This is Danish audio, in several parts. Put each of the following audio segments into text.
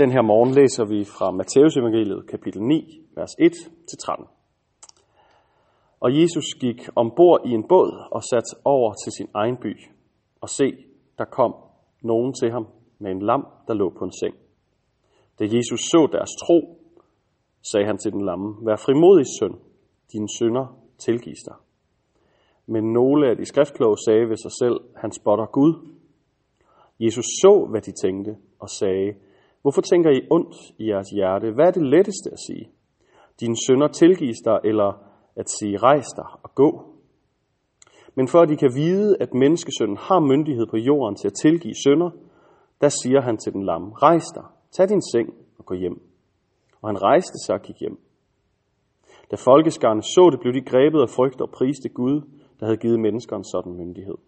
Den her morgen læser vi fra Matteus evangeliet kapitel 9, vers 1-13. Og Jesus gik ombord i en båd og satte over til sin egen by. Og se, der kom nogen til ham med en lam, der lå på en seng. Da Jesus så deres tro, sagde han til den lamme, Vær frimodig, søn, dine sønder tilgives dig. Men nogle af de skriftkloge sagde ved sig selv, han spotter Gud. Jesus så, hvad de tænkte, og sagde, Hvorfor tænker I ondt i jeres hjerte? Hvad er det letteste at sige? Dine sønder tilgives dig, eller at sige, rejs dig og gå. Men for at de kan vide, at menneskesønnen har myndighed på jorden til at tilgive sønder, der siger han til den lamme, rejs dig, tag din seng og gå hjem. Og han rejste sig og gik hjem. Da folkeskarne så det, blev de grebet af frygt og priste Gud, der havde givet mennesker en sådan myndighed.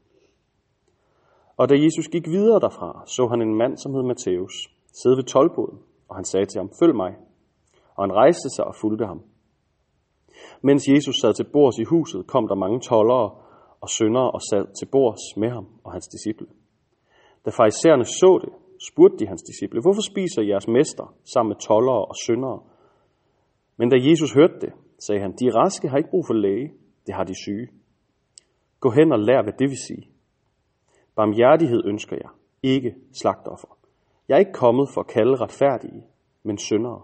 Og da Jesus gik videre derfra, så han en mand, som hed Matthæus, sidde ved tolvboden, og han sagde til ham, følg mig. Og han rejste sig og fulgte ham. Mens Jesus sad til bords i huset, kom der mange tollere og syndere og sad til bords med ham og hans disciple. Da farisæerne så det, spurgte de hans disciple, hvorfor spiser jeres mester sammen med tollere og syndere? Men da Jesus hørte det, sagde han, de raske har ikke brug for læge, det har de syge. Gå hen og lær, hvad det vil sige. Barmhjertighed ønsker jeg, ikke slagtoffer. Jeg er ikke kommet for at kalde retfærdige, men syndere.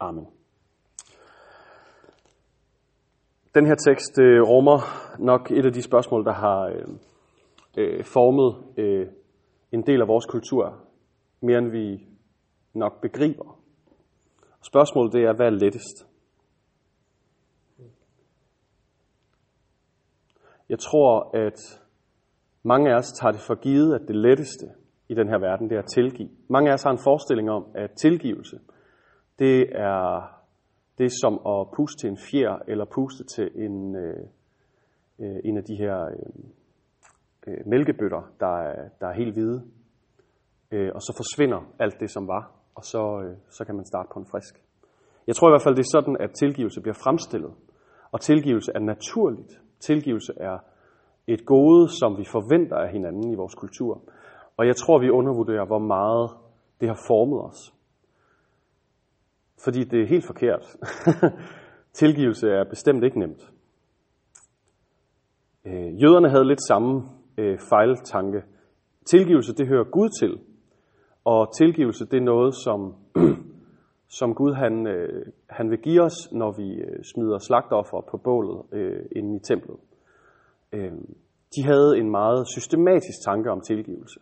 Amen. Den her tekst øh, rummer nok et af de spørgsmål, der har øh, øh, formet øh, en del af vores kultur, mere end vi nok begriber. Spørgsmålet det er, hvad er lettest? Jeg tror, at mange af os tager det for givet, at det letteste i den her verden, det er at tilgive. Mange af os har en forestilling om, at tilgivelse, det er det er som at puste til en fjer, eller puste til en, øh, øh en af de her øh, øh, mælkebøtter, der er, der er helt hvide. Øh, og så forsvinder alt det, som var, og så, øh, så kan man starte på en frisk. Jeg tror i hvert fald, det er sådan, at tilgivelse bliver fremstillet. Og tilgivelse er naturligt. Tilgivelse er et gode, som vi forventer af hinanden i vores kultur. Og jeg tror, vi undervurderer, hvor meget det har formet os. Fordi det er helt forkert. Tilgivelse er bestemt ikke nemt. Øh, jøderne havde lidt samme øh, fejltanke. Tilgivelse, det hører Gud til. Og tilgivelse, det er noget, som, som Gud han, øh, han vil give os, når vi øh, smider slagtoffer på bålet øh, inde i templet. Øh, de havde en meget systematisk tanke om tilgivelse.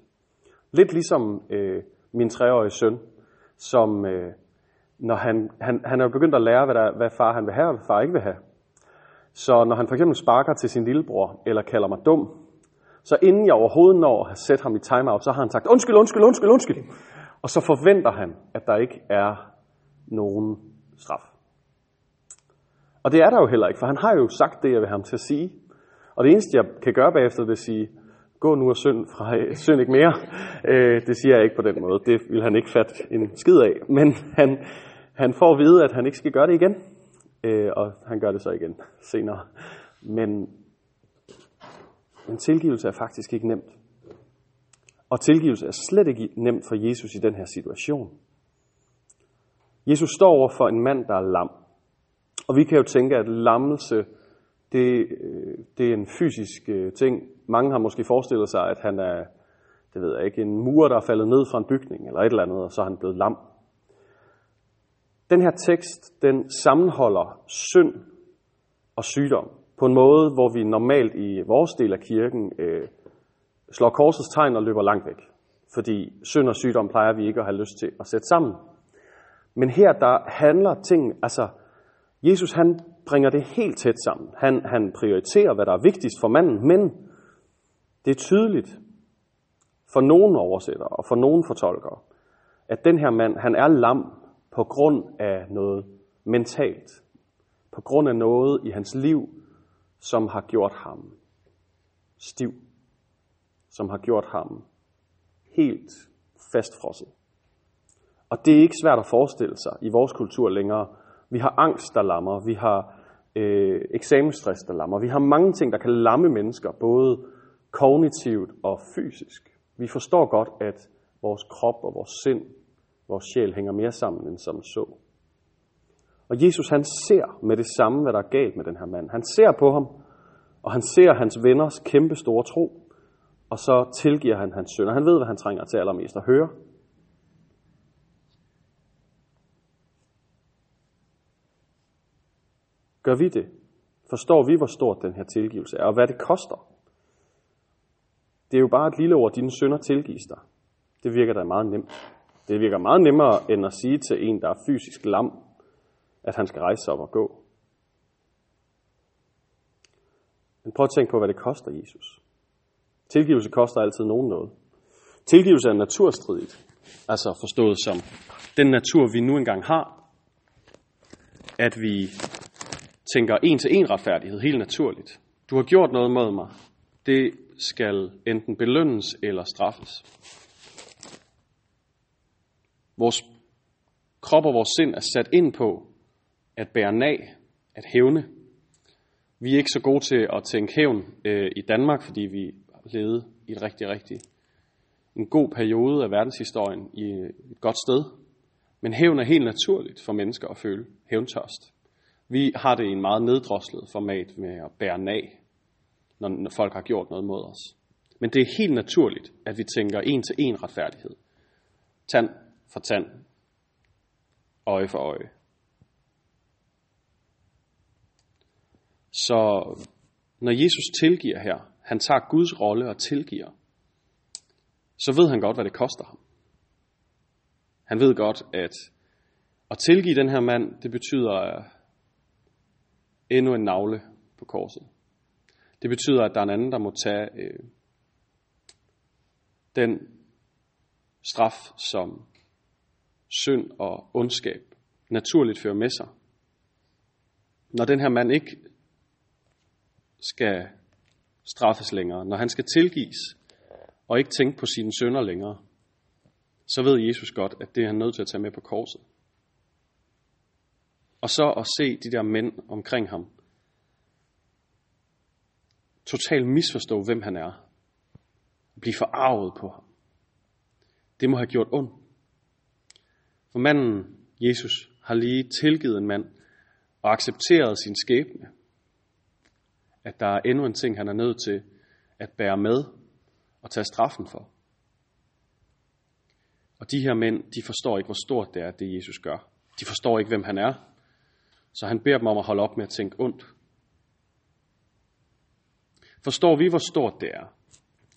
Lidt ligesom øh, min treårige søn, som, øh, når han, han, han er jo begyndt at lære, hvad, der, hvad far han vil have, og hvad far ikke vil have. Så når han for eksempel sparker til sin lillebror, eller kalder mig dum, så inden jeg overhovedet når at sætte ham i timeout, så har han sagt, undskyld, undskyld, undskyld, undskyld. Og så forventer han, at der ikke er nogen straf. Og det er der jo heller ikke, for han har jo sagt det, jeg vil have ham til at sige. Og det eneste, jeg kan gøre bagefter, det er at sige, gå nu og synd, fra, synd ikke mere. Øh, det siger jeg ikke på den måde. Det vil han ikke fatte en skid af. Men han, han får at vide, at han ikke skal gøre det igen, øh, og han gør det så igen senere. Men, men tilgivelse er faktisk ikke nemt. Og tilgivelse er slet ikke nemt for Jesus i den her situation. Jesus står over for en mand, der er lam. Og vi kan jo tænke, at lammelse, det, øh, det er en fysisk øh, ting. Mange har måske forestillet sig, at han er, det ved jeg ikke, en mur, der er faldet ned fra en bygning, eller et eller andet, og så er han blevet lam. Den her tekst, den sammenholder synd og sygdom på en måde, hvor vi normalt i vores del af kirken øh, slår korsets tegn og løber langt væk. Fordi synd og sygdom plejer vi ikke at have lyst til at sætte sammen. Men her der handler ting, altså Jesus han bringer det helt tæt sammen. Han, han prioriterer, hvad der er vigtigst for manden, men det er tydeligt for nogen oversættere og for nogen fortolkere, at den her mand, han er lam på grund af noget mentalt. På grund af noget i hans liv, som har gjort ham stiv. Som har gjort ham helt fastfrosset. Og det er ikke svært at forestille sig i vores kultur længere. Vi har angst, der lammer. Vi har øh, eksamensstress, der lammer. Vi har mange ting, der kan lamme mennesker, både kognitivt og fysisk. Vi forstår godt, at vores krop og vores sind Vores sjæl hænger mere sammen end som så. Og Jesus han ser med det samme, hvad der er galt med den her mand. Han ser på ham, og han ser hans venners kæmpe store tro, og så tilgiver han hans søn. Og han ved, hvad han trænger til allermest at høre. Gør vi det? Forstår vi, hvor stort den her tilgivelse er, og hvad det koster? Det er jo bare et lille ord, dine synder tilgives dig. Det virker da meget nemt. Det virker meget nemmere, end at sige til en, der er fysisk lam, at han skal rejse sig op og gå. Men prøv at tænke på, hvad det koster Jesus. Tilgivelse koster altid nogen noget. Tilgivelse er naturstridigt, altså forstået som den natur, vi nu engang har, at vi tænker en til en retfærdighed helt naturligt. Du har gjort noget mod mig. Det skal enten belønnes eller straffes. Vores krop og vores sind er sat ind på at bære nag, at hævne. Vi er ikke så gode til at tænke hævn øh, i Danmark, fordi vi levede i et rigtig, rigtig en god periode af verdenshistorien i øh, et godt sted. Men hævn er helt naturligt for mennesker at føle hævntørst. Vi har det i en meget neddroslet format med at bære nag, når folk har gjort noget mod os. Men det er helt naturligt, at vi tænker en til en retfærdighed. Tand for tand. Øje for øje. Så når Jesus tilgiver her, han tager Guds rolle og tilgiver, så ved han godt, hvad det koster ham. Han ved godt, at at tilgive den her mand, det betyder endnu en navle på korset. Det betyder, at der er en anden, der må tage øh, den straf, som synd og ondskab naturligt fører med sig. Når den her mand ikke skal straffes længere, når han skal tilgives og ikke tænke på sine sønder længere, så ved Jesus godt, at det er han nødt til at tage med på korset. Og så at se de der mænd omkring ham totalt misforstå, hvem han er. Blive forarvet på ham. Det må have gjort ondt. For manden, Jesus, har lige tilgivet en mand og accepteret sin skæbne. At der er endnu en ting, han er nødt til at bære med og tage straffen for. Og de her mænd, de forstår ikke, hvor stort det er, det Jesus gør. De forstår ikke, hvem han er. Så han beder dem om at holde op med at tænke ondt. Forstår vi, hvor stort det er,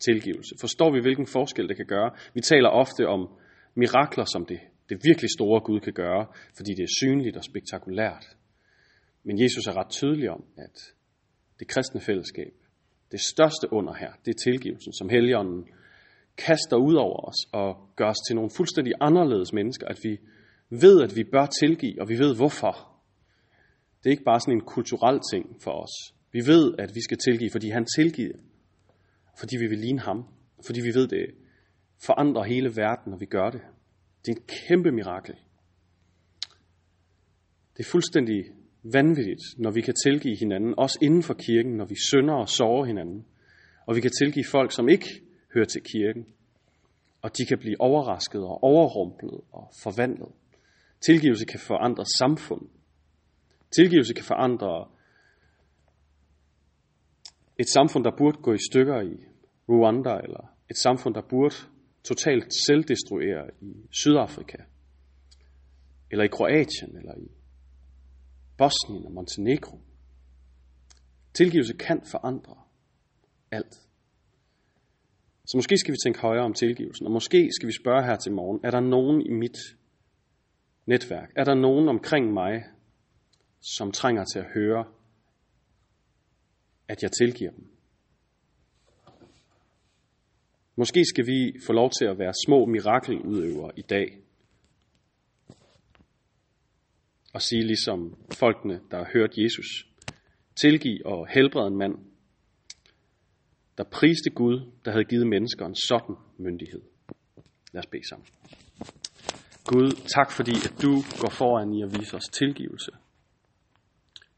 tilgivelse? Forstår vi, hvilken forskel det kan gøre? Vi taler ofte om mirakler som det, det virkelig store Gud kan gøre, fordi det er synligt og spektakulært. Men Jesus er ret tydelig om, at det kristne fællesskab, det største under her, det er tilgivelsen, som Helligånden kaster ud over os og gør os til nogle fuldstændig anderledes mennesker, at vi ved, at vi bør tilgive, og vi ved hvorfor. Det er ikke bare sådan en kulturel ting for os. Vi ved, at vi skal tilgive, fordi han tilgiver. Fordi vi vil ligne ham. Fordi vi ved, det forandrer hele verden, når vi gør det. Det er et kæmpe mirakel. Det er fuldstændig vanvittigt, når vi kan tilgive hinanden, også inden for kirken, når vi synder og sover hinanden. Og vi kan tilgive folk, som ikke hører til kirken. Og de kan blive overrasket og overrumplet og forvandlet. Tilgivelse kan forandre samfund. Tilgivelse kan forandre et samfund, der burde gå i stykker i Rwanda, eller et samfund, der burde totalt selvdestruere i Sydafrika, eller i Kroatien, eller i Bosnien og Montenegro. Tilgivelse kan forandre alt. Så måske skal vi tænke højere om tilgivelsen, og måske skal vi spørge her til morgen, er der nogen i mit netværk, er der nogen omkring mig, som trænger til at høre, at jeg tilgiver dem. Måske skal vi få lov til at være små mirakeludøvere i dag. Og sige ligesom folkene, der har hørt Jesus, tilgive og helbrede en mand, der priste Gud, der havde givet mennesker en sådan myndighed. Lad os bede sammen. Gud, tak fordi, at du går foran i at vise os tilgivelse.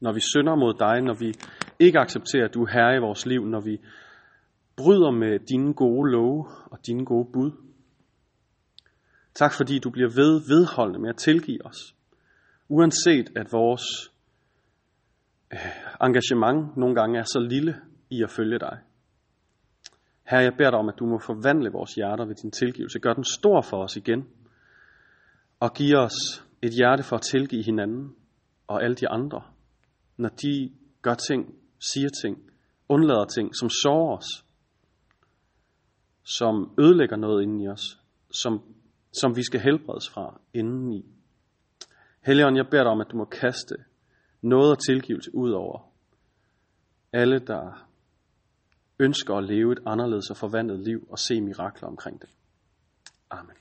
Når vi synder mod dig, når vi ikke accepterer, at du er herre i vores liv, når vi bryder med dine gode love og dine gode bud. Tak fordi du bliver ved vedholdende med at tilgive os. Uanset at vores øh, engagement nogle gange er så lille i at følge dig. Herre, jeg beder dig om, at du må forvandle vores hjerter ved din tilgivelse. Gør den stor for os igen. Og giv os et hjerte for at tilgive hinanden og alle de andre, når de gør ting, siger ting, undlader ting, som sårer os, som ødelægger noget inden i os, som, som vi skal helbredes fra inden i. Helligånd, jeg beder dig om, at du må kaste noget af tilgivelse ud over alle, der ønsker at leve et anderledes og forvandlet liv og se mirakler omkring det. Amen.